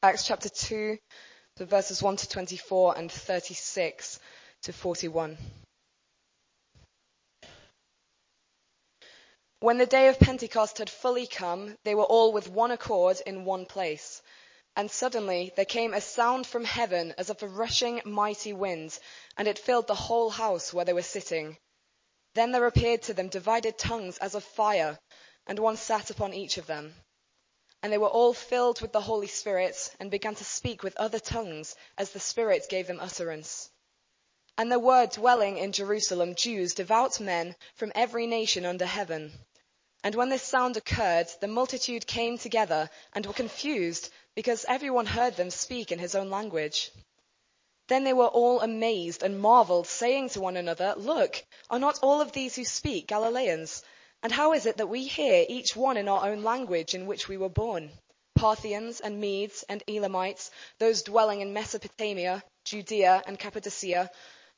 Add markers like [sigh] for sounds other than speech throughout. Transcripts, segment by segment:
Acts chapter 2, the verses 1 to 24 and 36 to 41. When the day of Pentecost had fully come, they were all with one accord in one place. And suddenly there came a sound from heaven as of a rushing mighty wind, and it filled the whole house where they were sitting. Then there appeared to them divided tongues as of fire, and one sat upon each of them. And they were all filled with the Holy Spirit, and began to speak with other tongues as the Spirit gave them utterance. And there were dwelling in Jerusalem Jews, devout men from every nation under heaven. And when this sound occurred, the multitude came together and were confused because everyone heard them speak in his own language. Then they were all amazed and marveled, saying to one another, Look, are not all of these who speak Galileans? And how is it that we hear each one in our own language in which we were born? Parthians and Medes and Elamites, those dwelling in Mesopotamia, Judea and Cappadocia,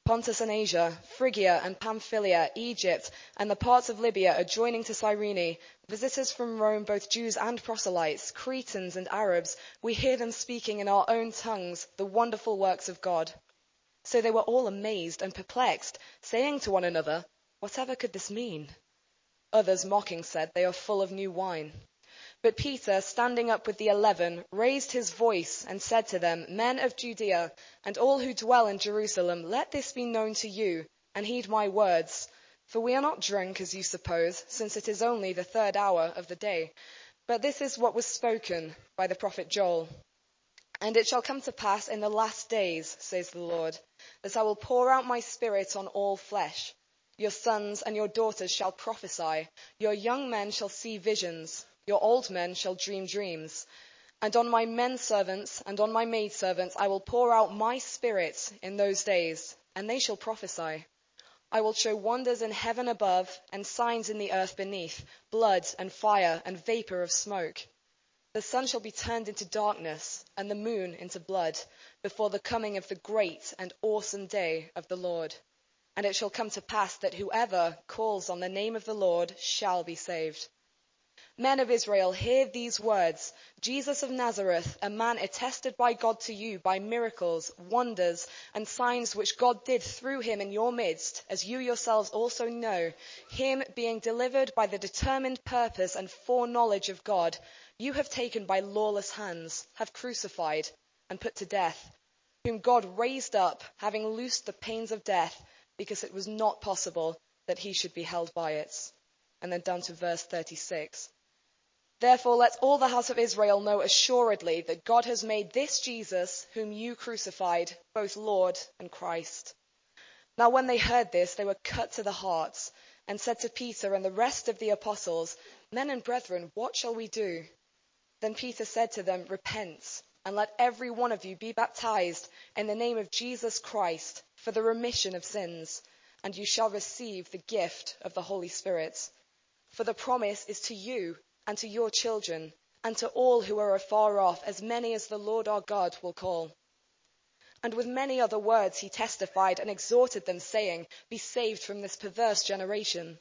Pontus and Asia, Phrygia and Pamphylia, Egypt, and the parts of Libya adjoining to Cyrene, visitors from Rome, both Jews and proselytes, Cretans and Arabs, we hear them speaking in our own tongues the wonderful works of God. So they were all amazed and perplexed, saying to one another, Whatever could this mean? Others mocking said, They are full of new wine. But Peter, standing up with the eleven, raised his voice and said to them, Men of Judea, and all who dwell in Jerusalem, let this be known to you, and heed my words. For we are not drunk, as you suppose, since it is only the third hour of the day. But this is what was spoken by the prophet Joel. And it shall come to pass in the last days, says the Lord, that I will pour out my spirit on all flesh. Your sons and your daughters shall prophesy, your young men shall see visions your old men shall dream dreams. And on my men servants and on my maid servants I will pour out my spirit in those days, and they shall prophesy. I will show wonders in heaven above and signs in the earth beneath, blood and fire and vapor of smoke. The sun shall be turned into darkness and the moon into blood before the coming of the great and awesome day of the Lord. And it shall come to pass that whoever calls on the name of the Lord shall be saved. Men of Israel, hear these words. Jesus of Nazareth, a man attested by God to you by miracles, wonders, and signs which God did through him in your midst, as you yourselves also know, him being delivered by the determined purpose and foreknowledge of God, you have taken by lawless hands, have crucified, and put to death, whom God raised up, having loosed the pains of death, because it was not possible that he should be held by it. And then down to verse 36. Therefore, let all the house of Israel know assuredly that God has made this Jesus, whom you crucified, both Lord and Christ. Now, when they heard this, they were cut to the heart and said to Peter and the rest of the apostles, Men and brethren, what shall we do? Then Peter said to them, Repent, and let every one of you be baptized in the name of Jesus Christ for the remission of sins, and you shall receive the gift of the Holy Spirit. For the promise is to you and to your children, and to all who are afar off, as many as the Lord our God will call. And with many other words he testified and exhorted them, saying, Be saved from this perverse generation.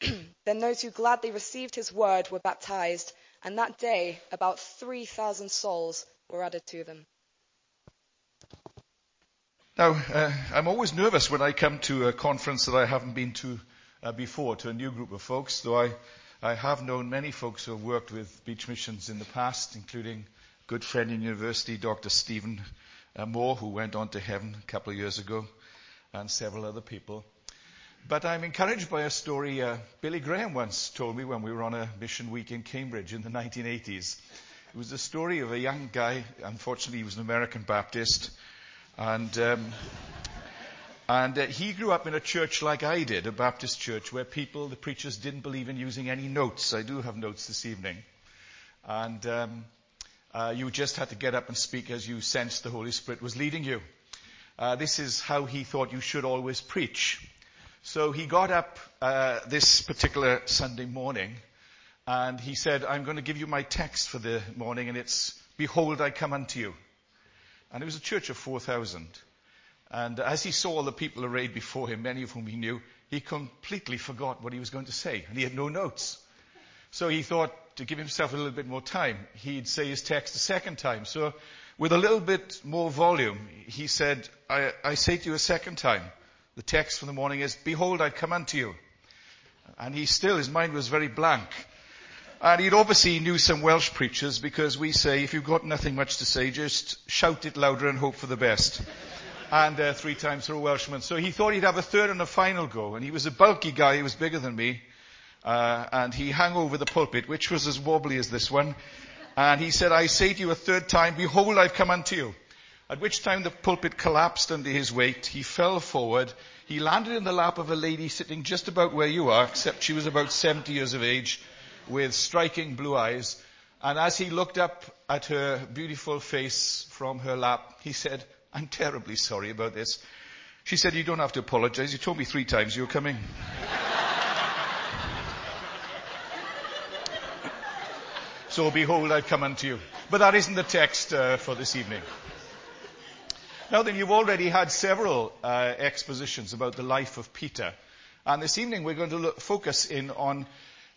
[clears throat] then those who gladly received his word were baptized, and that day about 3,000 souls were added to them. Now, uh, I'm always nervous when I come to a conference that I haven't been to uh, before, to a new group of folks, though I I have known many folks who have worked with beach missions in the past, including good friend in university, Dr. Stephen uh, Moore, who went on to heaven a couple of years ago, and several other people. But I'm encouraged by a story uh, Billy Graham once told me when we were on a mission week in Cambridge in the 1980s. It was the story of a young guy, unfortunately he was an American Baptist, and um, and uh, he grew up in a church like I did, a Baptist church, where people, the preachers, didn't believe in using any notes. I do have notes this evening. And um, uh, you just had to get up and speak as you sensed the Holy Spirit was leading you. Uh, this is how he thought you should always preach. So he got up uh, this particular Sunday morning and he said, I'm going to give you my text for the morning and it's, Behold, I come unto you. And it was a church of 4,000. And as he saw all the people arrayed before him, many of whom he knew, he completely forgot what he was going to say, and he had no notes. So he thought, to give himself a little bit more time, he'd say his text a second time. So with a little bit more volume, he said, I, I say to you a second time, the text for the morning is, Behold, I come unto you. And he still, his mind was very blank. And he'd obviously knew some Welsh preachers because we say, if you've got nothing much to say, just shout it louder and hope for the best. and uh, three times through a Welshman. So he thought he'd have a third and a final go. And he was a bulky guy, he was bigger than me. Uh, and he hung over the pulpit, which was as wobbly as this one. And he said, I say to you a third time, behold, I've come unto you. At which time the pulpit collapsed under his weight. He fell forward. He landed in the lap of a lady sitting just about where you are, except she was about 70 years of age, with striking blue eyes. And as he looked up at her beautiful face from her lap, he said, I'm terribly sorry about this. She said, you don't have to apologize. You told me three times you were coming. so behold, I've come unto you. But that isn't the text uh, for this evening. Now then, you've already had several uh, expositions about the life of Peter. And this evening we're going to look, focus in on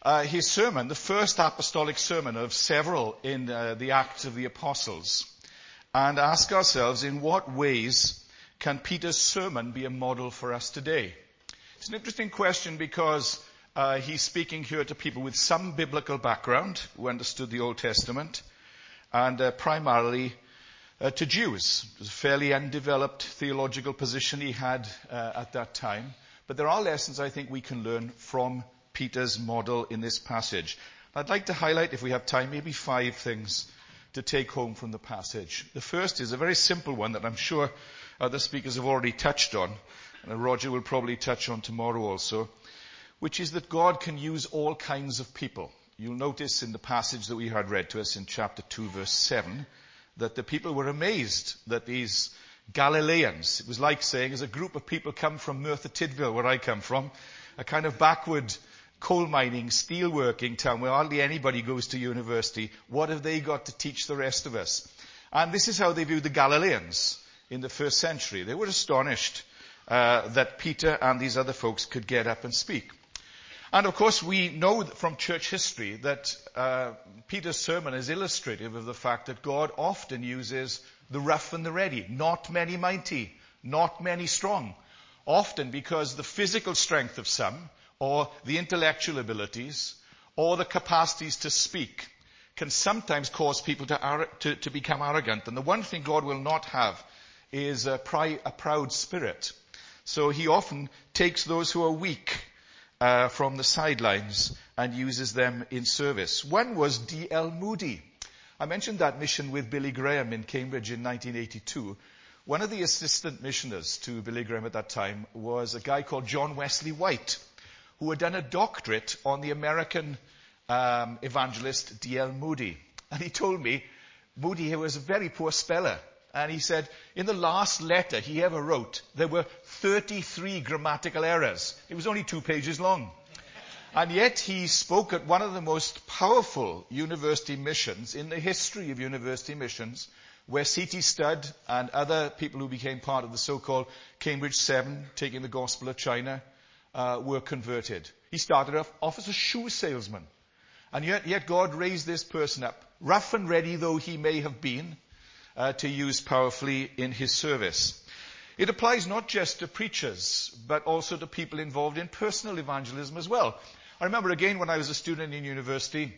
uh, his sermon, the first apostolic sermon of several in uh, the Acts of the Apostles, and ask ourselves in what ways can Peter's sermon be a model for us today? It's an interesting question because uh, he's speaking here to people with some biblical background who understood the Old Testament, and uh, primarily uh, to Jews. It was a fairly undeveloped theological position he had uh, at that time. But there are lessons I think we can learn from Peter's model in this passage. I'd like to highlight, if we have time, maybe five things to take home from the passage. The first is a very simple one that I'm sure other speakers have already touched on, and Roger will probably touch on tomorrow also, which is that God can use all kinds of people. You'll notice in the passage that we had read to us in chapter 2 verse 7 that the people were amazed that these Galileans, it was like saying, as a group of people come from Merthyr Tydfil, where I come from, a kind of backward coal mining, steel working town where hardly anybody goes to university. What have they got to teach the rest of us? And this is how they viewed the Galileans in the first century. They were astonished uh, that Peter and these other folks could get up and speak. And of course, we know from church history that uh, Peter's sermon is illustrative of the fact that God often uses the rough and the ready, not many mighty, not many strong. Often because the physical strength of some, or the intellectual abilities, or the capacities to speak, can sometimes cause people to, to, to become arrogant. And the one thing God will not have is a, pri- a proud spirit. So he often takes those who are weak uh, from the sidelines and uses them in service. One was D.L. Moody. I mentioned that mission with Billy Graham in Cambridge in 1982. One of the assistant missioners to Billy Graham at that time was a guy called John Wesley White, who had done a doctorate on the American um, evangelist D.L. Moody. And he told me Moody was a very poor speller. And he said, in the last letter he ever wrote, there were 33 grammatical errors. It was only two pages long. And yet he spoke at one of the most powerful university missions in the history of university missions, where C.T. Studd and other people who became part of the so-called Cambridge Seven, taking the gospel of China, uh, were converted. He started off, off as a shoe salesman. And yet, yet God raised this person up, rough and ready though he may have been, uh, to use powerfully in his service. It applies not just to preachers, but also to people involved in personal evangelism as well. I remember again when I was a student in university,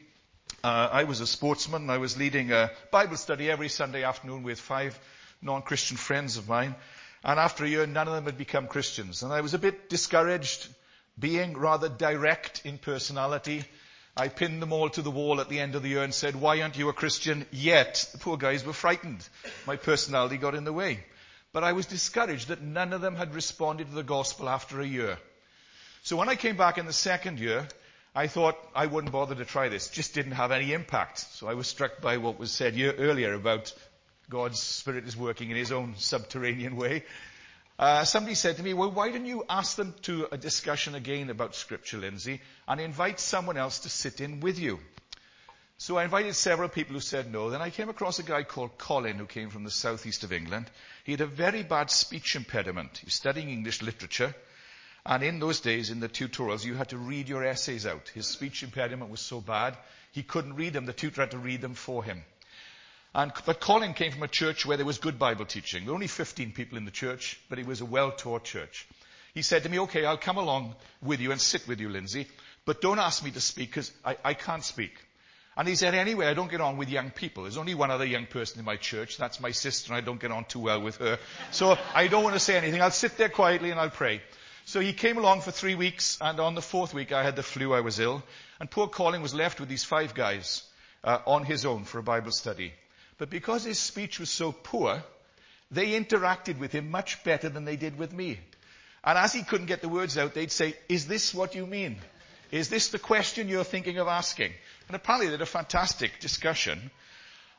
uh, I was a sportsman. I was leading a Bible study every Sunday afternoon with five non-Christian friends of mine. And after a year, none of them had become Christians. And I was a bit discouraged, being rather direct in personality. I pinned them all to the wall at the end of the year and said, why aren't you a Christian yet? The poor guys were frightened. My personality got in the way. But I was discouraged that none of them had responded to the gospel after a year. So when I came back in the second year, I thought I wouldn't bother to try this. Just didn't have any impact. So I was struck by what was said year earlier about God's Spirit is working in His own subterranean way. Uh, somebody said to me, well, why don't you ask them to a discussion again about Scripture, Lindsay, and invite someone else to sit in with you? So I invited several people who said no. Then I came across a guy called Colin who came from the southeast of England. He had a very bad speech impediment. He was studying English literature. And in those days, in the tutorials, you had to read your essays out. His speech impediment was so bad, he couldn't read them. The tutor had to read them for him. And, but Colin came from a church where there was good Bible teaching. There were only 15 people in the church, but it was a well-taught church. He said to me, okay, I'll come along with you and sit with you, Lindsay, but don't ask me to speak because I, I can't speak. And he said, anyway, I don't get on with young people. There's only one other young person in my church. That's my sister, and I don't get on too well with her. So I don't want to say anything. I'll sit there quietly and I'll pray. So he came along for three weeks, and on the fourth week I had the flu, I was ill, and poor Colin was left with these five guys uh, on his own for a Bible study. But because his speech was so poor, they interacted with him much better than they did with me. And as he couldn't get the words out, they'd say, is this what you mean? Is this the question you're thinking of asking? And apparently they had a fantastic discussion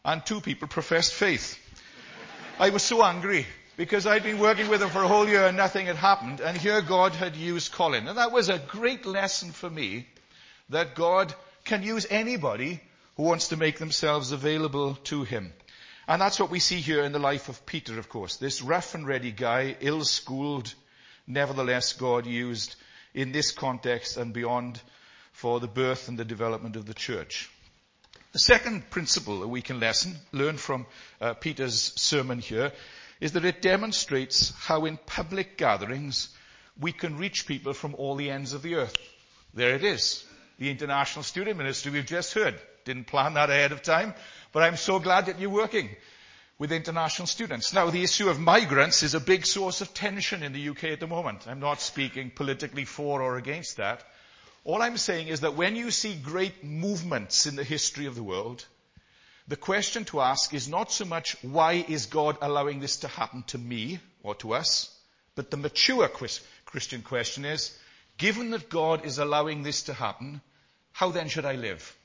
and two people professed faith. I was so angry because I'd been working with them for a whole year and nothing had happened and here God had used Colin. And that was a great lesson for me that God can use anybody who wants to make themselves available to him. And that's what we see here in the life of Peter, of course. This rough and ready guy, ill-schooled, nevertheless God used in this context and beyond for the birth and the development of the church. The second principle that we can lesson, learn from uh, Peter's sermon here is that it demonstrates how in public gatherings we can reach people from all the ends of the earth. There it is. The international student ministry we've just heard. Didn't plan that ahead of time, but I'm so glad that you're working with international students. Now, the issue of migrants is a big source of tension in the UK at the moment. I'm not speaking politically for or against that. All I'm saying is that when you see great movements in the history of the world, the question to ask is not so much why is God allowing this to happen to me or to us, but the mature Christian question is, given that God is allowing this to happen, how then should I live?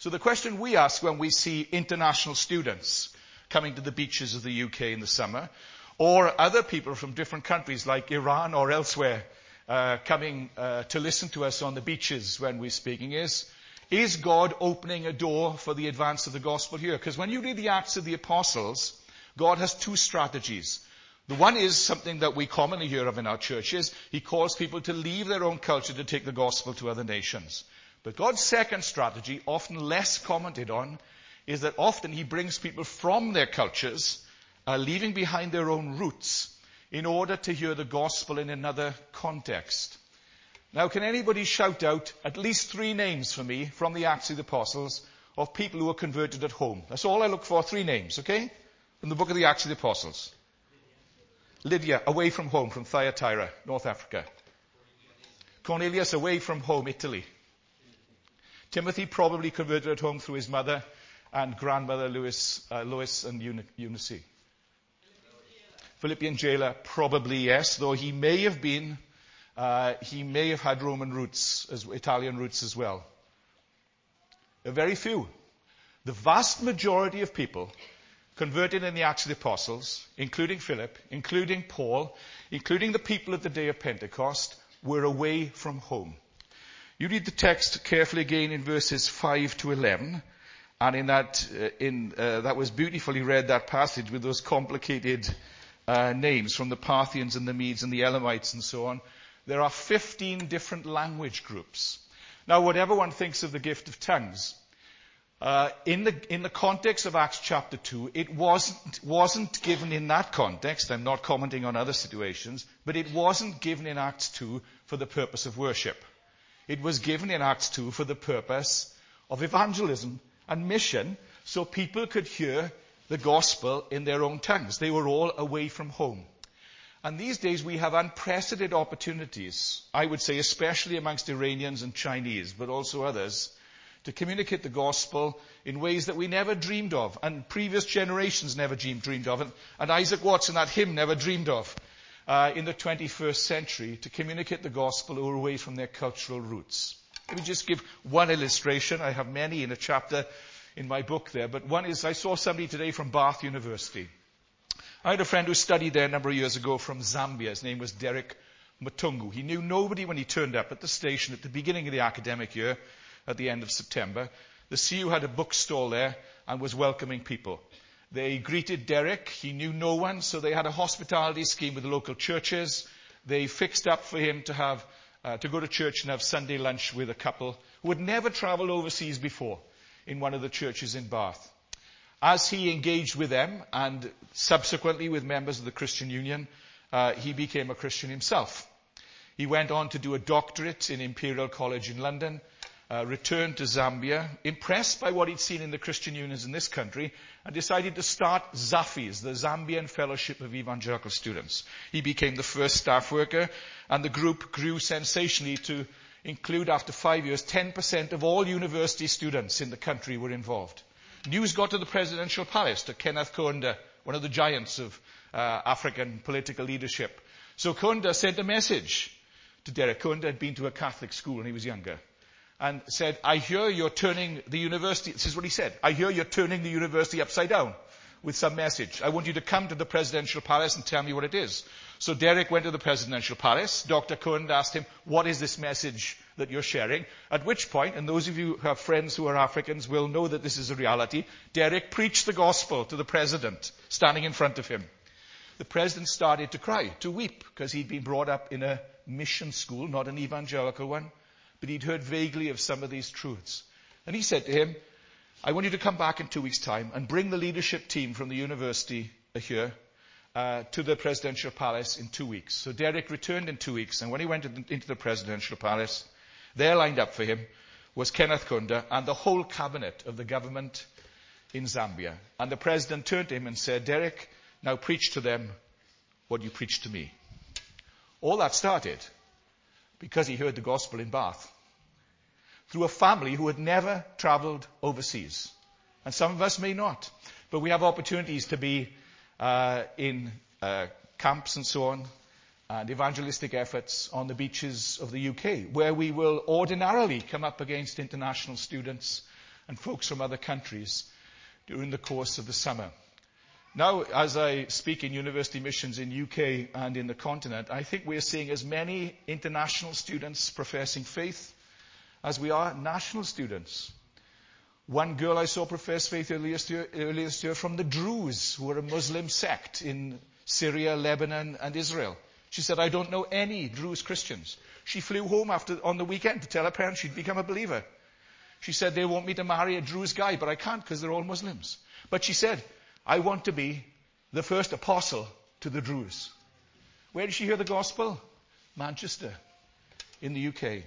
So the question we ask when we see international students coming to the beaches of the UK in the summer, or other people from different countries like Iran or elsewhere uh, coming uh, to listen to us on the beaches when we're speaking is, is God opening a door for the advance of the gospel here? Because when you read the Acts of the Apostles, God has two strategies. The one is something that we commonly hear of in our churches. He calls people to leave their own culture to take the gospel to other nations. But God's second strategy, often less commented on, is that often He brings people from their cultures, uh, leaving behind their own roots, in order to hear the gospel in another context. Now, can anybody shout out at least three names for me from the Acts of the Apostles of people who were converted at home? That's all I look for, three names, okay? From the book of the Acts of the Apostles. Lydia, away from home, from Thyatira, North Africa. Cornelius, away from home, Italy. Timothy probably converted at home through his mother and grandmother Lois, uh, Lois and Eunice. Philippian jailer, probably yes, though he may have been, uh, he may have had Roman roots, as, Italian roots as well. Very few. The vast majority of people converted in the Acts of the Apostles, including Philip, including Paul, including the people at the day of Pentecost, were away from home. You read the text carefully again in verses 5 to 11, and in that, uh, in, uh, that was beautifully read, that passage with those complicated uh, names from the Parthians and the Medes and the Elamites and so on. There are 15 different language groups. Now, whatever one thinks of the gift of tongues, uh, in, the, in the context of Acts chapter 2, it wasn't, wasn't given in that context. I'm not commenting on other situations, but it wasn't given in Acts 2 for the purpose of worship. It was given in Acts 2 for the purpose of evangelism and mission so people could hear the gospel in their own tongues. They were all away from home. And these days we have unprecedented opportunities, I would say especially amongst Iranians and Chinese, but also others, to communicate the gospel in ways that we never dreamed of, and previous generations never dreamed of, and, and Isaac Watts in that hymn never dreamed of Uh, in the 21st century to communicate the gospel away from their cultural roots. Let me just give one illustration. I have many in a chapter in my book there, but one is I saw somebody today from Bath University. I had a friend who studied there a number of years ago from Zambia. His name was Derek Matungu. He knew nobody when he turned up at the station at the beginning of the academic year at the end of September. The CU had a bookstall there and was welcoming people. They greeted Derek. He knew no one, so they had a hospitality scheme with the local churches. They fixed up for him to have uh, to go to church and have Sunday lunch with a couple who had never traveled overseas before in one of the churches in Bath. As he engaged with them and subsequently with members of the Christian Union, uh, he became a Christian himself. He went on to do a doctorate in Imperial College in London, uh, returned to Zambia, impressed by what he'd seen in the Christian unions in this country, and decided to start ZAFES, the Zambian Fellowship of Evangelical Students. He became the first staff worker, and the group grew sensationally to include, after five years, 10% of all university students in the country were involved. News got to the presidential palace, to Kenneth Kaunda, one of the giants of uh, African political leadership. So Kaunda sent a message to Derek. Kaunda had been to a Catholic school when he was younger and said, I hear you're turning the university, this is what he said, I hear you're turning the university upside down with some message. I want you to come to the presidential palace and tell me what it is. So Derek went to the presidential palace. Dr. Kaunda asked him, what is this message that you're sharing? At which point, and those of you who have friends who are Africans will know that this is a reality, Derek preached the gospel to the president standing in front of him. The president started to cry, to weep, because he'd been brought up in a mission school, not an evangelical one, but he'd heard vaguely of some of these truths. And he said to him, I want you to come back in two weeks' time and bring the leadership team from the university here uh, to the presidential palace in two weeks. So Derek returned in two weeks, and when he went into the presidential palace, there lined up for him was Kenneth Kaunda and the whole cabinet of the government in Zambia. And the president turned to him and said, Derek, now preach to them what you preached to me. All that started because he heard the gospel in Bath through a family who had never traveled overseas. And some of us may not. But we have opportunities to be uh, in uh, camps and so on, and evangelistic efforts on the beaches of the UK, where we will ordinarily come up against international students and folks from other countries during the course of the summer. Now, as I speak in university missions in UK and in the continent, I think we're seeing as many international students professing faith as we are national students. One girl I saw profess faith earlier year, earlier this year from the Druze, who are a Muslim sect in Syria, Lebanon, and Israel. She said, I don't know any Druze Christians. She flew home after, on the weekend to tell her parents she'd become a believer. She said, they want me to marry a Druze guy, but I can't because they're all Muslims. But she said, I want to be the first apostle to the Druze. Where did she hear the gospel? Manchester, in the UK.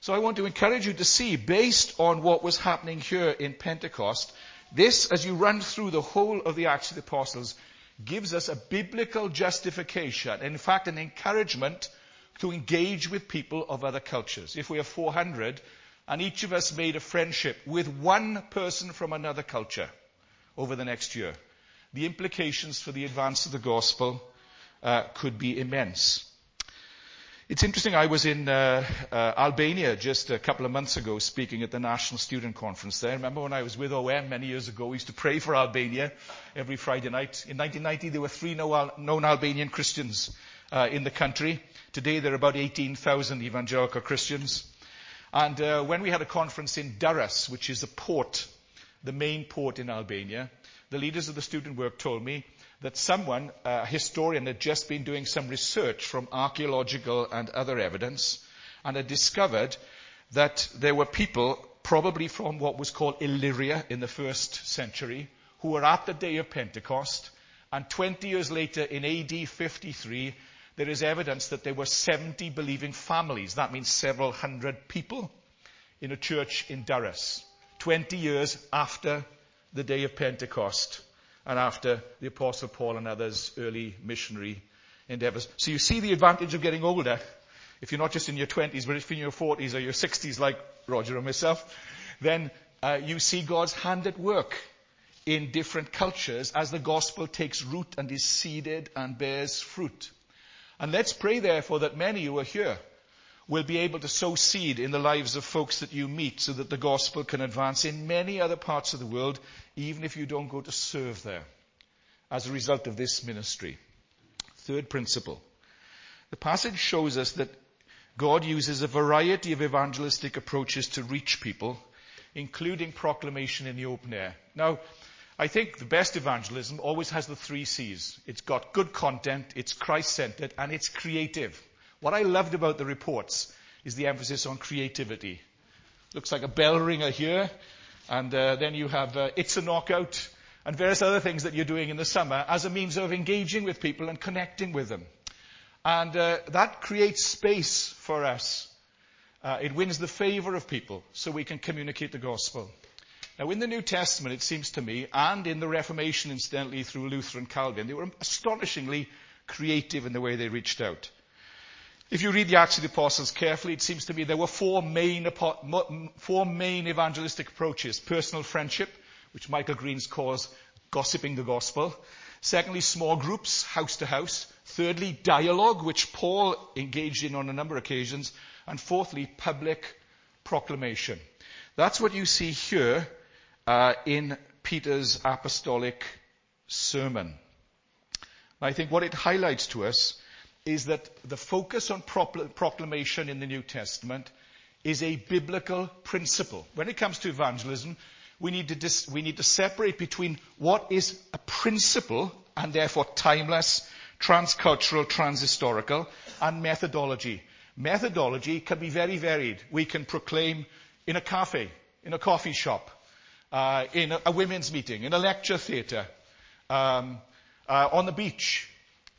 So I want to encourage you to see, based on what was happening here in Pentecost, this, as you run through the whole of the Acts of the Apostles, gives us a biblical justification, and in fact, an encouragement to engage with people of other cultures. If we are 400 and each of us made a friendship with one person from another culture over the next year, the implications for the advance of the gospel uh, could be immense. It's interesting, I was in uh, uh, Albania just a couple of months ago speaking at the National Student Conference there. Remember when I was with OM many years ago, we used to pray for Albania every Friday night. In 1990, there were three known Albanian Christians uh, in the country. Today, there are about 18,000 evangelical Christians. And uh, when we had a conference in Durrës, which is a port, the main port in Albania, the leaders of the student work told me that someone, a historian, had just been doing some research from archaeological and other evidence and had discovered that there were people, probably from what was called Illyria in the first century, who were at the day of Pentecost. And 20 years later, in AD 53, there is evidence that there were 70 believing families. That means several hundred people in a church in Durrës. 20 years after the day of Pentecost and after the Apostle Paul and others' early missionary endeavors. So you see the advantage of getting older. If you're not just in your 20s, but if you're in your 40s or your 60s, like Roger and myself, then uh, you see God's hand at work in different cultures as the gospel takes root and is seeded and bears fruit. And let's pray therefore that many who are here will be able to sow seed in the lives of folks that you meet so that the gospel can advance in many other parts of the world, even if you don't go to serve there as a result of this ministry. Third principle. The passage shows us that God uses a variety of evangelistic approaches to reach people, including proclamation in the open air. Now, I think the best evangelism always has the three C's. It's got good content, it's Christ-centered, and it's creative. What I loved about the reports is the emphasis on creativity. Looks like a bell ringer here, and uh, then you have uh, It's a Knockout, and various other things that you're doing in the summer as a means of engaging with people and connecting with them. And uh, that creates space for us. Uh, it wins the favor of people so we can communicate the gospel. Now, in the New Testament, it seems to me, and in the Reformation, incidentally, through Luther and Calvin, they were astonishingly creative in the way they reached out. If you read the Acts of the Apostles carefully, it seems to me there were four main, four main evangelistic approaches. Personal friendship, which Michael Green's calls gossiping the gospel. Secondly, small groups, house to house. Thirdly, dialogue, which Paul engaged in on a number of occasions. And fourthly, public proclamation. That's what you see here uh, in Peter's apostolic sermon. I think what it highlights to us is that the focus on proclamation in the New Testament is a biblical principle. When it comes to evangelism, we need to, dis- we need to separate between what is a principle and therefore timeless, transcultural, transhistorical, and methodology. Methodology can be very varied. We can proclaim in a cafe, in a coffee shop, uh, in a, a, women's meeting, in a lecture theatre, um, uh, on the beach,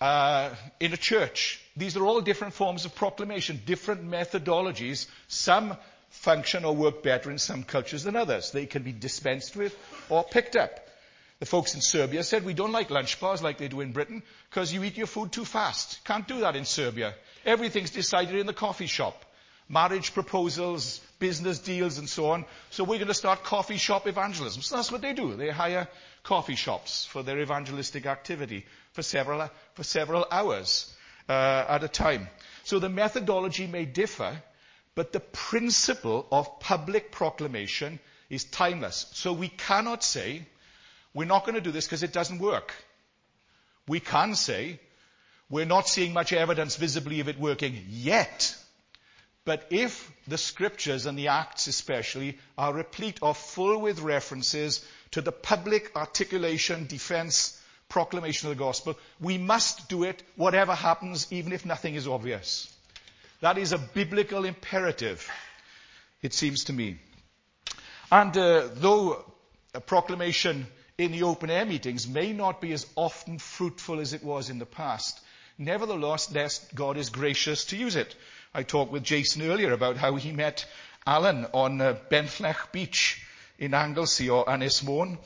uh, in a church. These are all different forms of proclamation, different methodologies. Some function or work better in some cultures than others. They can be dispensed with or picked up. The folks in Serbia said, we don't like lunch bars like they do in Britain because you eat your food too fast. Can't do that in Serbia. Everything's decided in the coffee shop. Marriage proposals, business deals and so on. So we're going to start coffee shop evangelism. So that's what they do. They hire coffee shops for their evangelistic activity for several, for several hours uh, at a time. So the methodology may differ, but the principle of public proclamation is timeless. So we cannot say, we're not going to do this because it doesn't work. We can say, we're not seeing much evidence visibly of it working yet. But if the scriptures and the Acts especially are replete or full with references to the public articulation, defense, proclamation of the gospel, we must do it whatever happens, even if nothing is obvious. That is a biblical imperative, it seems to me. And uh, though a proclamation in the open air meetings may not be as often fruitful as it was in the past, nevertheless, God is gracious to use it. I talked with Jason earlier about how he met Alan on uh, Benllech Beach in Anglesey or Ynys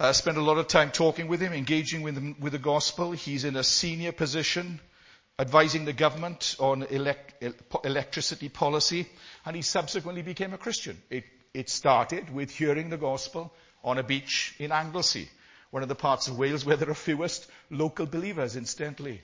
uh, spent a lot of time talking with him, engaging with him with the gospel. He's in a senior position, advising the government on elect, electricity policy, and he subsequently became a Christian. It, it started with hearing the gospel on a beach in Anglesey, one of the parts of Wales where there are fewest local believers, incidentally.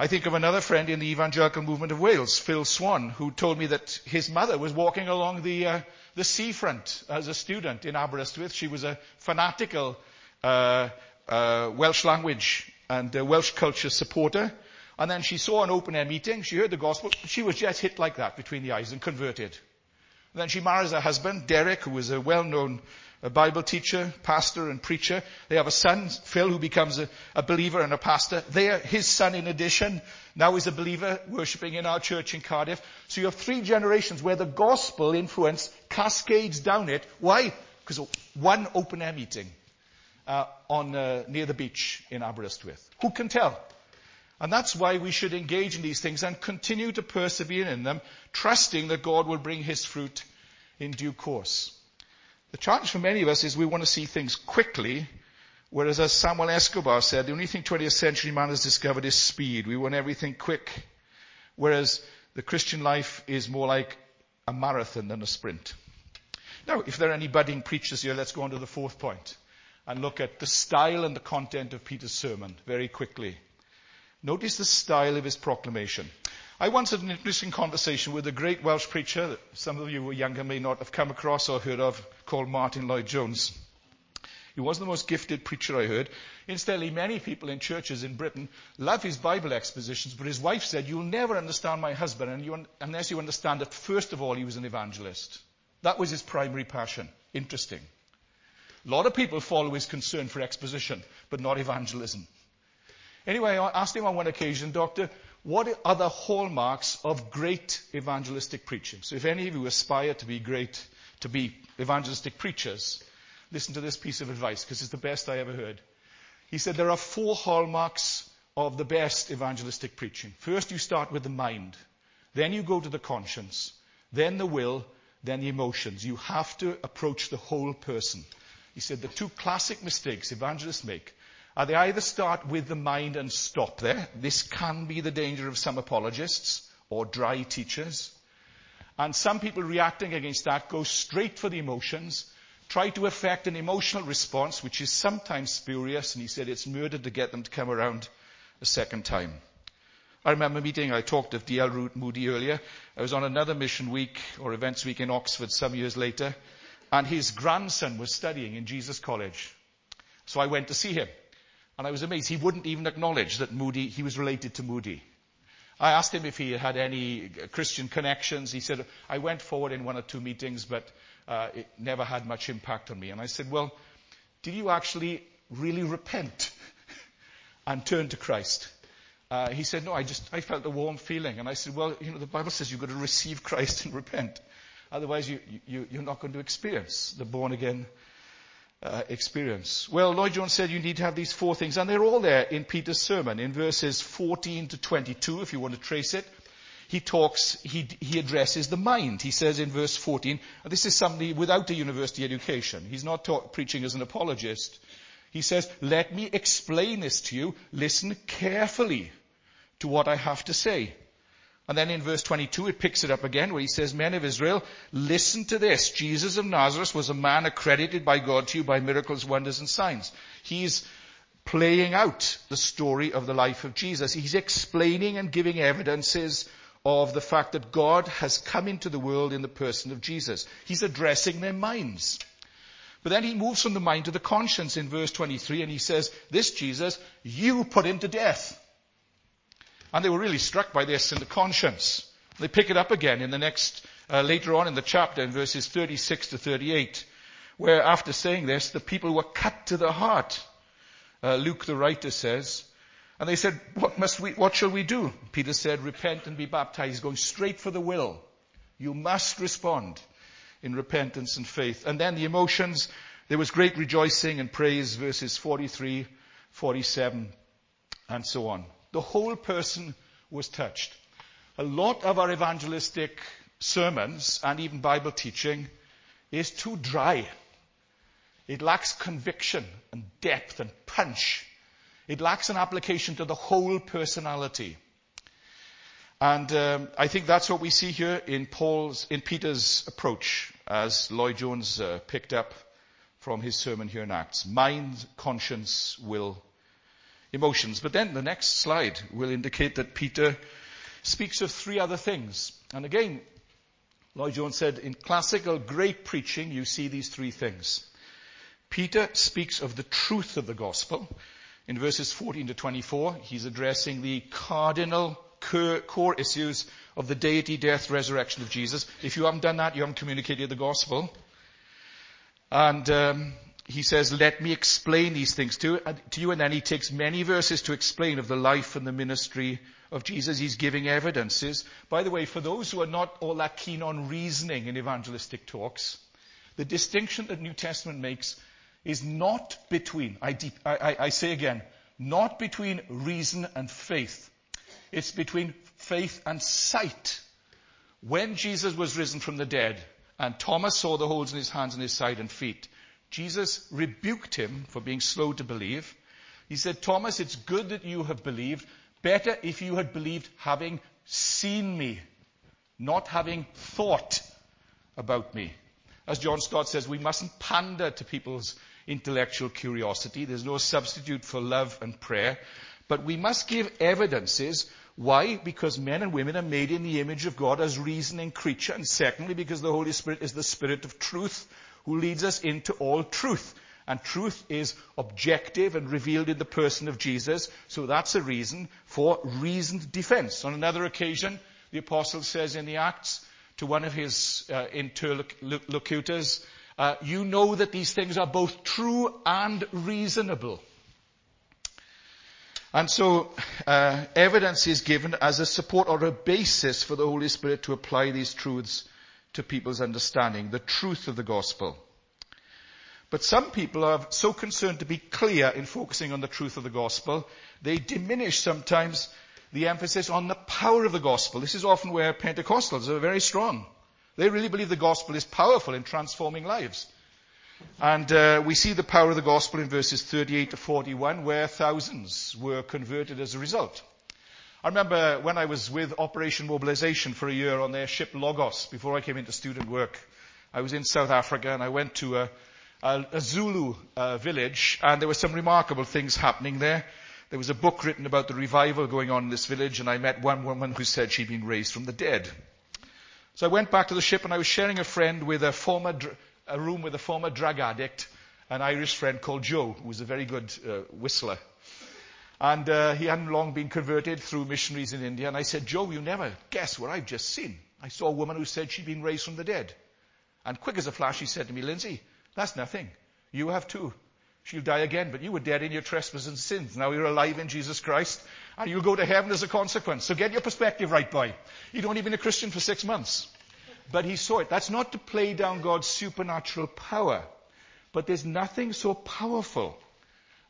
I think of another friend in the evangelical movement of Wales, Phil Swann, who told me that his mother was walking along the, uh, the seafront as a student in Aberystwyth. She was a fanatical uh, uh, Welsh language and Welsh culture supporter. And then she saw an open air meeting. She heard the gospel. She was just hit like that between the eyes and converted. Then she marries her husband, Derek, who is a well-known Bible teacher, pastor, and preacher. They have a son, Phil, who becomes a, a believer and a pastor. They are his son in addition. Now is a believer worshipping in our church in Cardiff. So you have three generations where the gospel influence cascades down it. Why? Because one open air meeting uh, on uh, near the beach in Aberystwyth. Who can tell? And that's why we should engage in these things and continue to persevere in them, trusting that God will bring his fruit in due course. The challenge for many of us is we want to see things quickly, whereas as Samuel Escobar said, the only thing 20th century man has discovered is speed. We want everything quick. Whereas the Christian life is more like a marathon than a sprint. Now, if there are any budding preachers here, let's go on to the fourth point and look at the style and the content of Peter's sermon very quickly. Notice the style of his proclamation. I once had an interesting conversation with a great Welsh preacher that some of you who are younger may not have come across or heard of, called Martyn Lloyd-Jones. He wasn't the most gifted preacher I heard. Incidentally, many people in churches in Britain love his Bible expositions, but his wife said, You'll never understand my husband unless you understand that, first of all, he was an evangelist. That was his primary passion. Interesting. A lot of people follow his concern for exposition, but not evangelism. Anyway, I asked him on one occasion, Doctor, what are the hallmarks of great evangelistic preaching? So if any of you aspire to be great, to be evangelistic preachers, listen to this piece of advice because it's the best I ever heard. He said there are four hallmarks of the best evangelistic preaching. First, you start with the mind. Then you go to the conscience. Then the will. Then the emotions. You have to approach the whole person. He said the two classic mistakes evangelists make Uh, they either start with the mind and stop there. This can be the danger of some apologists or dry teachers. And some people reacting against that go straight for the emotions, try to affect an emotional response, which is sometimes spurious, and he said it's murder to get them to come around a second time. I remember meeting, I talked of D.L. Moody earlier. I was on another mission week or events week in Oxford some years later, and his grandson was studying in Jesus College. So I went to see him. And I was amazed. He wouldn't even acknowledge that Moody, he was related to Moody. I asked him if he had any Christian connections. He said, I went forward in one or two meetings, but uh, it never had much impact on me. And I said, well, did you actually really repent [laughs] and turn to Christ? Uh, he said, no, I just, I felt a warm feeling. And I said, well, you know, the Bible says you've got to receive [laughs] Christ and repent. Otherwise, you, you, you're not going to experience the born again uh, experience. Well, Lloyd Jones said you need to have these four things, and they're all there in Peter's sermon in verses 14 to 22, if you want to trace it. He talks, he, he addresses the mind. He says in verse 14, this is somebody without a university education. He's not talk, preaching as an apologist. He says, let me explain this to you. Listen carefully to what I have to say. And then in verse 22, it picks it up again where he says, Men of Israel, listen to this. Jesus of Nazareth was a man accredited by God to you by miracles, wonders, and signs. He's playing out the story of the life of Jesus. He's explaining and giving evidences of the fact that God has come into the world in the person of Jesus. He's addressing their minds. But then he moves from the mind to the conscience in verse 23 and he says, this Jesus, you put him to death. And they were really struck by this in the conscience. They pick it up again in the next, uh, later on in the chapter in verses 36 to 38, where after saying this, the people were cut to the heart. Uh, Luke the writer says, and they said, what must we, what shall we do? Peter said, repent and be baptized. Going straight for the will. You must respond in repentance and faith. And then the emotions, there was great rejoicing and praise, verses 43, 47, and so on. The whole person was touched. A lot of our evangelistic sermons and even Bible teaching is too dry. It lacks conviction and depth and punch. It lacks an application to the whole personality. And um, I think that's what we see here in Paul's, in Peter's approach, as Lloyd Jones uh, picked up from his sermon here in Acts. Mind, conscience, will, emotions. But then the next slide will indicate that Peter speaks of three other things. And again, Lloyd Jones said, in classical great preaching, you see these three things. Peter speaks of the truth of the gospel. In verses 14 to 24, he's addressing the cardinal core issues of the deity, death, resurrection of Jesus. If you haven't done that, you haven't communicated the gospel. And um, he says, let me explain these things to, uh, to you. And then he takes many verses to explain of the life and the ministry of Jesus. He's giving evidences. By the way, for those who are not all that keen on reasoning in evangelistic talks, the distinction that New Testament makes is not between, I, I, I say again, not between reason and faith. It's between faith and sight. When Jesus was risen from the dead, and Thomas saw the holes in his hands and his side and feet, Jesus rebuked him for being slow to believe. He said, Thomas, it's good that you have believed. Better if you had believed having seen me, not having thought about me. As John Stott says, we mustn't pander to people's intellectual curiosity. There's no substitute for love and prayer. But we must give evidences. Why? Because men and women are made in the image of God as reasoning creature. And secondly, because the Holy Spirit is the Spirit of truth who leads us into all truth. And truth is objective and revealed in the person of Jesus. So that's a reason for reasoned defense. On another occasion, the apostle says in the Acts to one of his uh, interlocutors, uh, you know that these things are both true and reasonable. And so uh, evidence is given as a support or a basis for the Holy Spirit to apply these truths to people's understanding, the truth of the gospel. But some people are so concerned to be clear in focusing on the truth of the gospel, they diminish sometimes the emphasis on the power of the gospel. This is often where Pentecostals are very strong. They really believe the gospel is powerful in transforming lives. And uh, we see the power of the gospel in verses 38 to 41, where thousands were converted as a result. I remember when I was with Operation Mobilization for a year on their ship Logos before I came into student work. I was in South Africa and I went to a, a, a Zulu uh, village, and there were some remarkable things happening there. There was a book written about the revival going on in this village, and I met one woman who said she'd been raised from the dead. So I went back to the ship, and I was sharing a friend with a former a room with a former drug addict, an Irish friend called Joe, who was a very good uh, whistler. And uh, he hadn't long been converted through missionaries in India. And I said, Joe, you never guess what I've just seen. I saw a woman who said she'd been raised from the dead. And quick as a flash, he said to me, Lindsay, that's nothing. You have too. She'll die again, but you were dead in your trespasses and sins. Now you're alive in Jesus Christ, and you'll go to heaven as a consequence. So get your perspective right, boy. You'd only been a Christian for six months. But he saw it. That's not to play down God's supernatural power. But there's nothing so powerful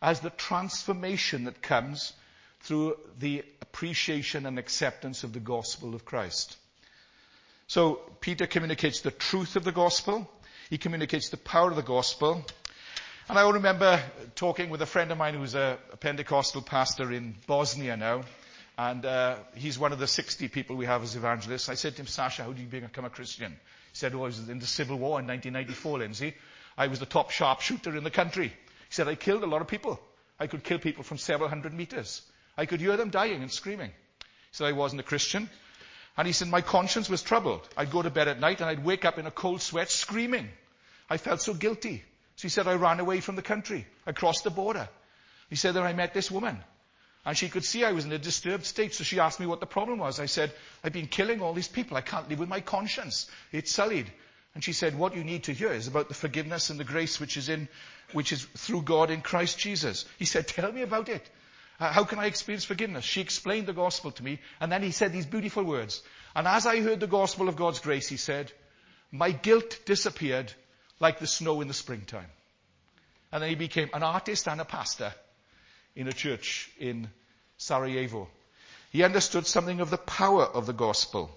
as the transformation that comes through the appreciation and acceptance of the gospel of Christ. So Peter communicates the truth of the gospel. He communicates the power of the gospel. And I remember talking with a friend of mine who's a, Pentecostal pastor in Bosnia now. And uh, he's one of the 60 people we have as evangelists. I said to him, Sasha, how did you become a Christian? He said, oh, I was in the Civil War in 1994, Lindsay. I was the top sharpshooter in the country. He said, I killed a lot of people. I could kill people from several hundred meters. I could hear them dying and screaming. He said, I wasn't a Christian. And he said, my conscience was troubled. I'd go to bed at night and I'd wake up in a cold sweat screaming. I felt so guilty. So he said, I ran away from the country. I crossed the border. He said that I met this woman. And she could see I was in a disturbed state, so she asked me what the problem was. I said, I've been killing all these people. I can't live with my conscience. It's sullied. And she said, what you need to hear is about the forgiveness and the grace which is in, which is through God in Christ Jesus. He said, tell me about it. Uh, how can I experience forgiveness? She explained the gospel to me, and then he said these beautiful words. And as I heard the gospel of God's grace, he said, my guilt disappeared like the snow in the springtime. And then he became an artist and a pastor in a church in Sarajevo. He understood something of the power of the gospel.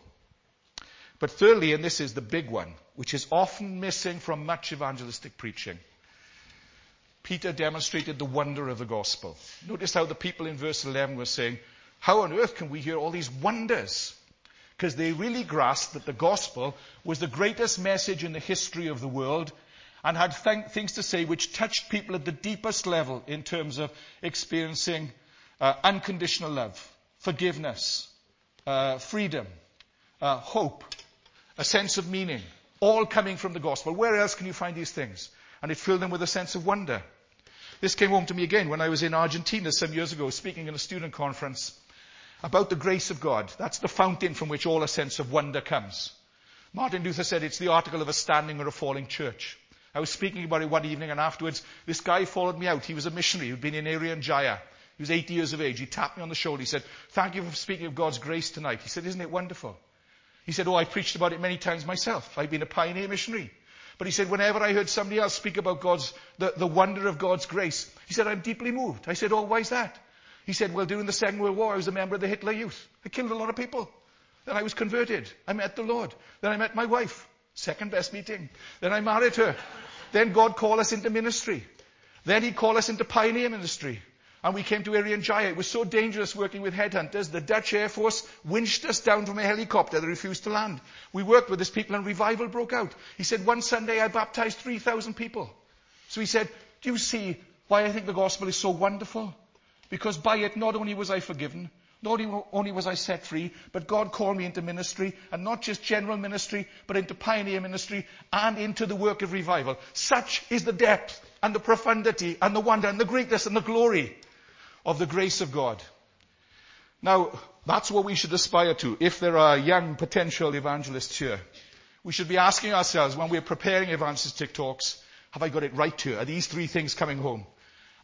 But thirdly, and this is the big one, which is often missing from much evangelistic preaching, Peter demonstrated the wonder of the gospel. Notice how the people in verse 11 were saying, How on earth can we hear all these wonders? Because they really grasped that the gospel was the greatest message in the history of the world and had th- things to say which touched people at the deepest level in terms of experiencing uh, unconditional love, forgiveness, uh, freedom, uh, hope, a sense of meaning, all coming from the gospel. Where else can you find these things? And it filled them with a sense of wonder. This came home to me again when I was in Argentina some years ago speaking in a student conference about the grace of God. That's the fountain from which all a sense of wonder comes. Martin Luther said it's the article of a standing or a falling church. I was speaking about it one evening and afterwards this guy followed me out. He was a missionary who'd been in Irian Jaya. He was 80 years of age. He tapped me on the shoulder. He said, thank you for speaking of God's grace tonight. He said, isn't it wonderful? He said, oh, I've preached about it many times myself. I've been a pioneer missionary. But he said, whenever I heard somebody else speak about God's, the, the wonder of God's grace, he said, I'm deeply moved. I said, oh, why is that? He said, well, during the Second World War, I was a member of the Hitler Youth. I killed a lot of people. Then I was converted. I met the Lord. Then I met my wife. Second best meeting. Then I married her. Then God called us into ministry. Then he called us into pioneer ministry. And we came to Irian Jaya. It was so dangerous working with headhunters. The Dutch Air Force winched us down from a helicopter that refused to land. We worked with these people and revival broke out. He said, one Sunday I baptized 3,000 people. So he said, do you see why I think the gospel is so wonderful? Because by it, not only was I forgiven, not only was I set free, but God called me into ministry, and not just general ministry, but into pioneer ministry and into the work of revival. Such is the depth and the profundity and the wonder and the greatness and the glory of the grace of God. Now, that's what we should aspire to. If there are young potential evangelists here, we should be asking ourselves when we're preparing evangelistic talks, have I got it right here? Are these three things coming home?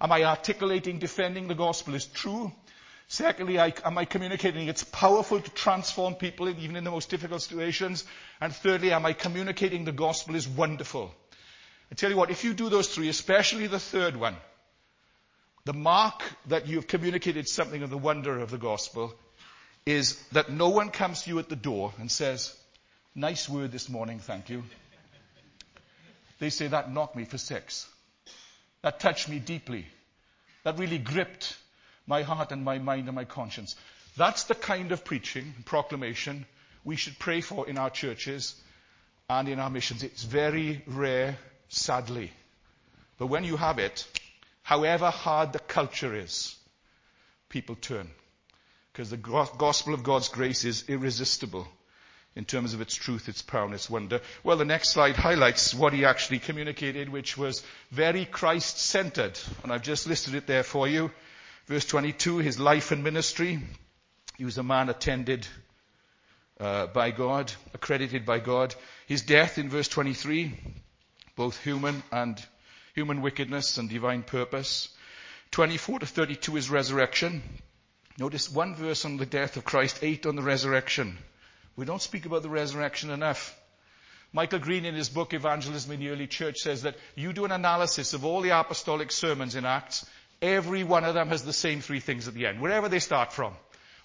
Am I articulating defending the gospel as true, Secondly, I, am I communicating it's powerful to transform people even in the most difficult situations? And thirdly, am I communicating the gospel is wonderful? I tell you what, if you do those three, especially the third one, the mark that you have communicated something of the wonder of the gospel is that no one comes to you at the door and says, nice word this morning, thank you. They say that knocked me for six. That touched me deeply. That really gripped my heart and my mind and my conscience. That's the kind of preaching and proclamation we should pray for in our churches and in our missions. It's very rare, sadly. But when you have it, however hard the culture is, people turn. Because the gospel of God's grace is irresistible in terms of its truth, its power, its wonder. Well, the next slide highlights what he actually communicated, which was very Christ centered. And I've just listed it there for you. Verse 22, his life and ministry. He was a man attended uh, by God, accredited by God. His death in verse 23, both human and human wickedness and divine purpose. 24 to 32 is resurrection. Notice one verse on the death of Christ, eight on the resurrection. We don't speak about the resurrection enough. Michael Green in his book Evangelism in the Early Church says that you do an analysis of all the apostolic sermons in Acts Every one of them has the same three things at the end, wherever they start from.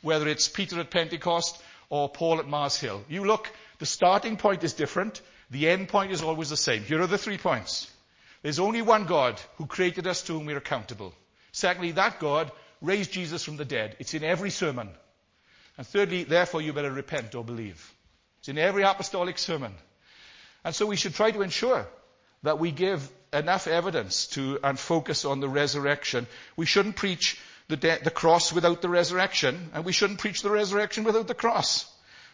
Whether it's Peter at Pentecost or Paul at Mars Hill. You look, the starting point is different. The end point is always the same. Here are the three points. There's only one God who created us to whom we're accountable. Secondly, that God raised Jesus from the dead. It's in every sermon. And thirdly, therefore you better repent or believe. It's in every apostolic sermon. And so we should try to ensure that we give enough evidence to and focus on the resurrection. We shouldn't preach the, de- the cross without the resurrection, and we shouldn't preach the resurrection without the cross.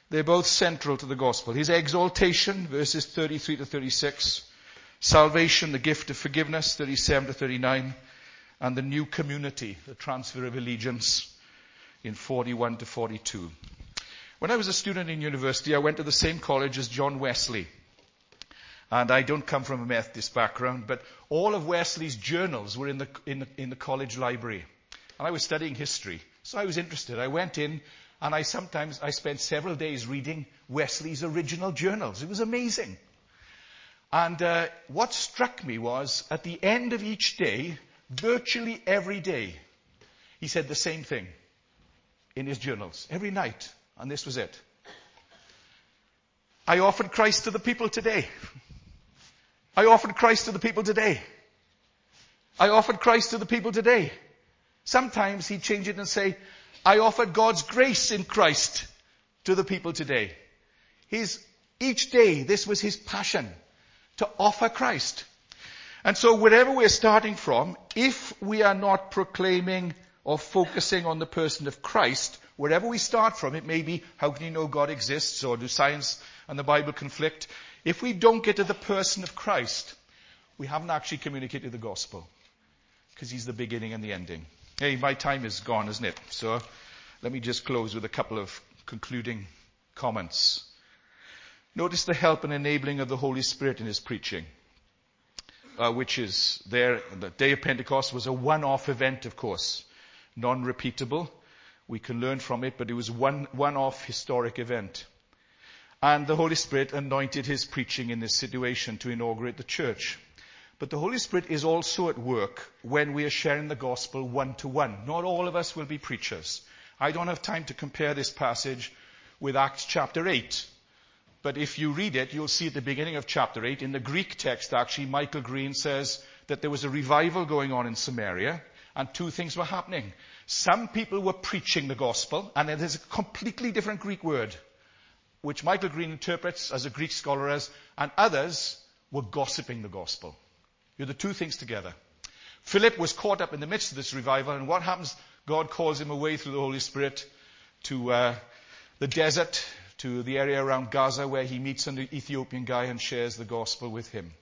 They're both central to the gospel. His exaltation, verses 33 to 36, salvation, the gift of forgiveness, 37 to 39, and the new community, the transfer of allegiance, in 41 to 42. When I was a student in university, I went to the same college as John Wesley. And I don't come from a Methodist background, but all of Wesley's journals were in the, in the, in the college library. And I was studying history. So I was interested. I went in and I sometimes, I spent several days reading Wesley's original journals. It was amazing. And uh, what struck me was at the end of each day, virtually every day, he said the same thing in his journals every night. And this was it. I offered Christ to the people today. I offered Christ to the people today. I offered Christ to the people today. Sometimes he'd change it and say, I offered God's grace in Christ to the people today. His, each day, this was his passion to offer Christ. And so wherever we're starting from, if we are not proclaiming or focusing on the person of Christ, wherever we start from, it may be, how can you know God exists, or do science and the Bible conflict? If we don't get to the person of Christ, we haven't actually communicated the gospel. Because he's the beginning and the ending. Hey, my time is gone, isn't it? So let me just close with a couple of concluding comments. Notice the help and enabling of the Holy Spirit in his preaching, uh, which is there. The day of Pentecost was a one-off event, of course, non-repeatable. We can learn from it, but it was one one-off historic event. And the Holy Spirit anointed his preaching in this situation to inaugurate the church. But the Holy Spirit is also at work when we are sharing the gospel one to one. Not all of us will be preachers. I don't have time to compare this passage with Acts chapter 8. But if you read it, you'll see at the beginning of chapter 8, in the Greek text actually, Michael Green says that there was a revival going on in Samaria and two things were happening. Some people were preaching the gospel and is a completely different Greek word which Michael Green interprets as a Greek scholar as, and others were gossiping the gospel. You're the two things together. Philip was caught up in the midst of this revival, and what happens? God calls him away through the Holy Spirit to uh, the desert, to the area around Gaza, where he meets an Ethiopian guy and shares the gospel with him.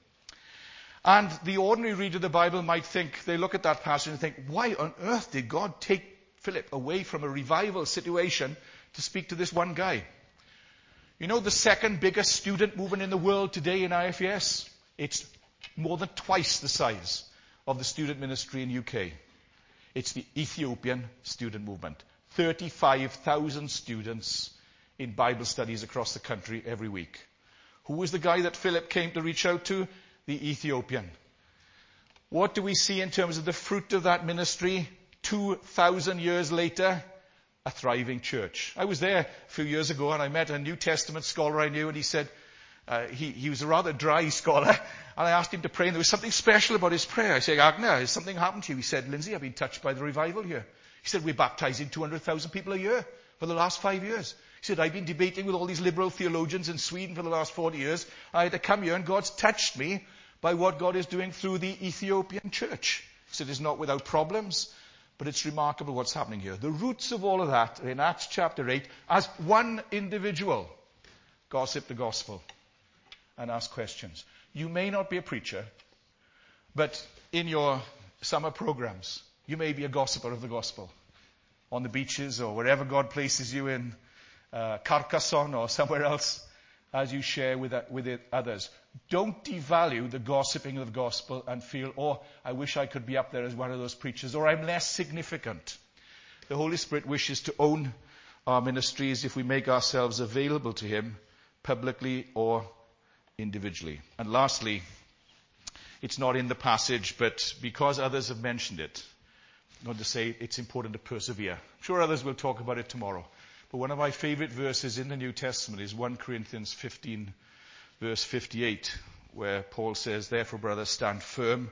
And the ordinary reader of the Bible might think, they look at that passage and think, why on earth did God take Philip away from a revival situation to speak to this one guy? You know the second biggest student movement in the world today in IFES? It's more than twice the size of the student ministry in UK. It's the Ethiopian student movement. 35,000 students in Bible studies across the country every week. Who was the guy that Philip came to reach out to? The Ethiopian. What do we see in terms of the fruit of that ministry? 2,000 years later, a thriving church. I was there a few years ago and I met a New Testament scholar I knew and he said, uh, he, he was a rather dry scholar and I asked him to pray and there was something special about his prayer. I said, Agner, has something happened to you? He said, Lindsay, I've been touched by the revival here. He said, we're baptizing 200,000 people a year for the last five years. He said, I've been debating with all these liberal theologians in Sweden for the last 40 years. I had to come here and God's touched me by what God is doing through the Ethiopian church. He said, it's not without problems, but it's remarkable what's happening here. The roots of all of that are in Acts chapter 8 as one individual gossip the gospel and ask questions. You may not be a preacher, but in your summer programs, you may be a gossiper of the gospel on the beaches or wherever God places you in uh, Carcassonne or somewhere else as you share with, with others. Don't devalue the gossiping of the gospel and feel, oh, I wish I could be up there as one of those preachers, or I'm less significant. The Holy Spirit wishes to own our ministries if we make ourselves available to Him publicly or individually. And lastly, it's not in the passage, but because others have mentioned it, I'm to say it's important to persevere. I'm sure others will talk about it tomorrow. But one of my favorite verses in the New Testament is 1 Corinthians 15, verse 58, where Paul says, Therefore, brothers, stand firm.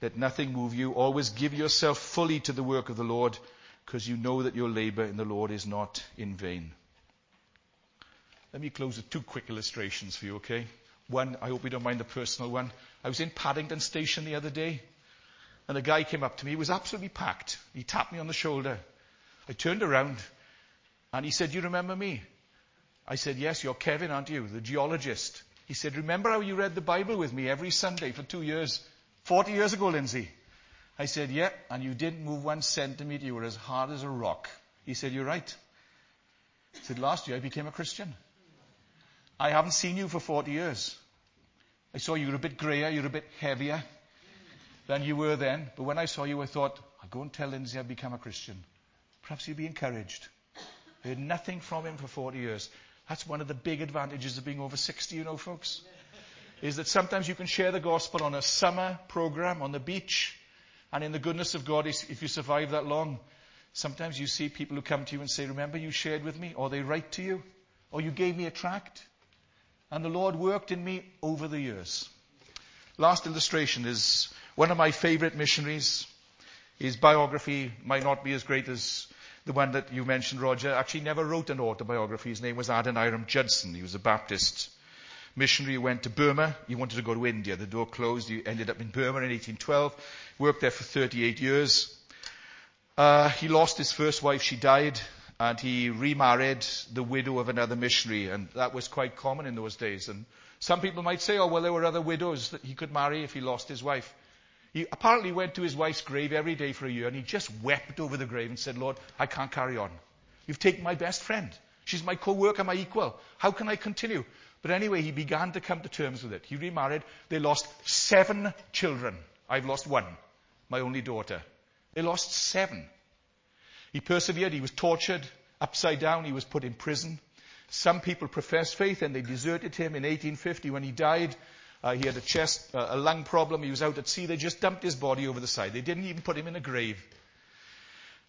Let nothing move you. Always give yourself fully to the work of the Lord, because you know that your labor in the Lord is not in vain. Let me close with two quick illustrations for you, okay? One, I hope you don't mind the personal one. I was in Paddington Station the other day, and a guy came up to me. He was absolutely packed. He tapped me on the shoulder. I turned around. And he said, You remember me? I said, Yes, you're Kevin, aren't you? The geologist. He said, Remember how you read the Bible with me every Sunday for two years? 40 years ago, Lindsay. I said, Yeah, and you didn't move one centimeter. You were as hard as a rock. He said, You're right. He said, Last year I became a Christian. I haven't seen you for 40 years. I saw you were a bit grayer, you're a bit heavier than you were then. But when I saw you, I thought, I'll go and tell Lindsay I've become a Christian. Perhaps you'll be encouraged. Heard nothing from him for 40 years. That's one of the big advantages of being over 60, you know, folks. Is that sometimes you can share the gospel on a summer program on the beach, and in the goodness of God, if you survive that long, sometimes you see people who come to you and say, Remember you shared with me? Or they write to you, or you gave me a tract. And the Lord worked in me over the years. Last illustration is one of my favorite missionaries. His biography might not be as great as the one that you mentioned, Roger, actually never wrote an autobiography. His name was Adoniram Judson. He was a Baptist missionary who went to Burma. He wanted to go to India. The door closed. He ended up in Burma in 1812. Worked there for 38 years. Uh, he lost his first wife. She died. And he remarried the widow of another missionary. And that was quite common in those days. And some people might say, oh, well, there were other widows that he could marry if he lost his wife. He apparently went to his wife's grave every day for a year and he just wept over the grave and said, Lord, I can't carry on. You've taken my best friend. She's my co-worker, my equal. How can I continue? But anyway, he began to come to terms with it. He remarried. They lost seven children. I've lost one. My only daughter. They lost seven. He persevered. He was tortured upside down. He was put in prison. Some people professed faith and they deserted him in 1850 when he died. Uh, he had a chest, uh, a lung problem. He was out at sea. They just dumped his body over the side. They didn't even put him in a grave.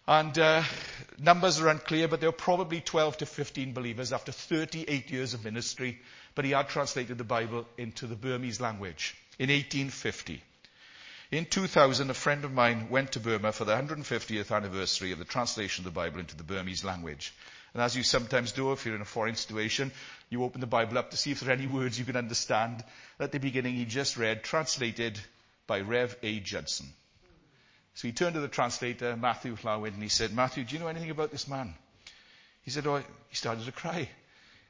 And uh, numbers are unclear, but there were probably 12 to 15 believers after 38 years of ministry. But he had translated the Bible into the Burmese language in 1850. In 2000, a friend of mine went to Burma for the 150th anniversary of the translation of the Bible into the Burmese language. And as you sometimes do if you're in a foreign situation, you open the Bible up to see if there are any [laughs] words you can understand. At the beginning, he just read, translated by Rev. A. Judson. So he turned to the translator, Matthew Llawin, and he said, Matthew, do you know anything about this man? He said, oh, he started to cry.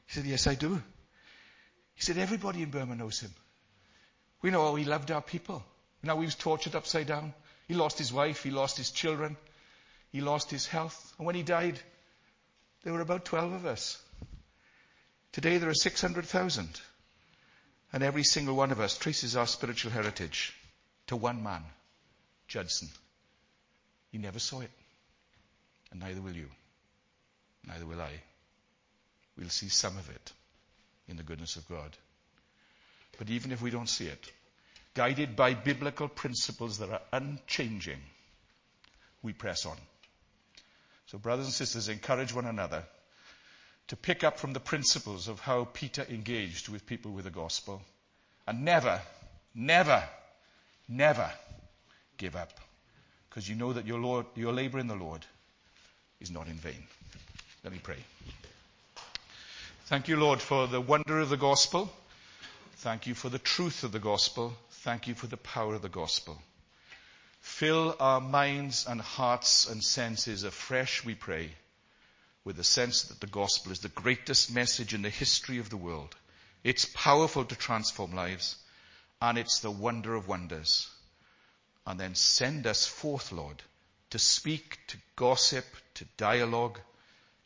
He said, yes, I do. He said, everybody in Burma knows him. We know how he loved our people. Now he was tortured upside down. He lost his wife. He lost his children. He lost his health. And when he died, there were about 12 of us. Today there are 600,000. And every single one of us traces our spiritual heritage to one man, Judson. He never saw it. And neither will you. Neither will I. We'll see some of it in the goodness of God. But even if we don't see it, guided by biblical principles that are unchanging, we press on. So, brothers and sisters, encourage one another to pick up from the principles of how Peter engaged with people with the gospel and never, never, never give up because you know that your, Lord, your labor in the Lord is not in vain. Let me pray. Thank you, Lord, for the wonder of the gospel. Thank you for the truth of the gospel. Thank you for the power of the gospel. Fill our minds and hearts and senses afresh, we pray, with the sense that the gospel is the greatest message in the history of the world. It's powerful to transform lives, and it's the wonder of wonders. And then send us forth, Lord, to speak, to gossip, to dialogue,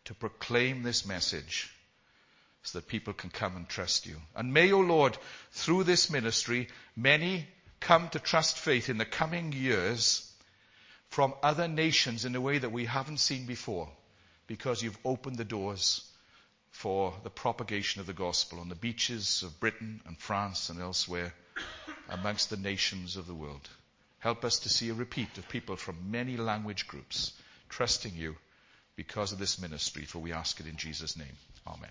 to proclaim this message so that people can come and trust you. And may, O oh Lord, through this ministry, many come to trust faith in the coming years from other nations in a way that we haven't seen before because you've opened the doors for the propagation of the gospel on the beaches of Britain and France and elsewhere amongst the nations of the world. Help us to see a repeat of people from many language groups trusting you because of this ministry, for we ask it in Jesus' name. Amen.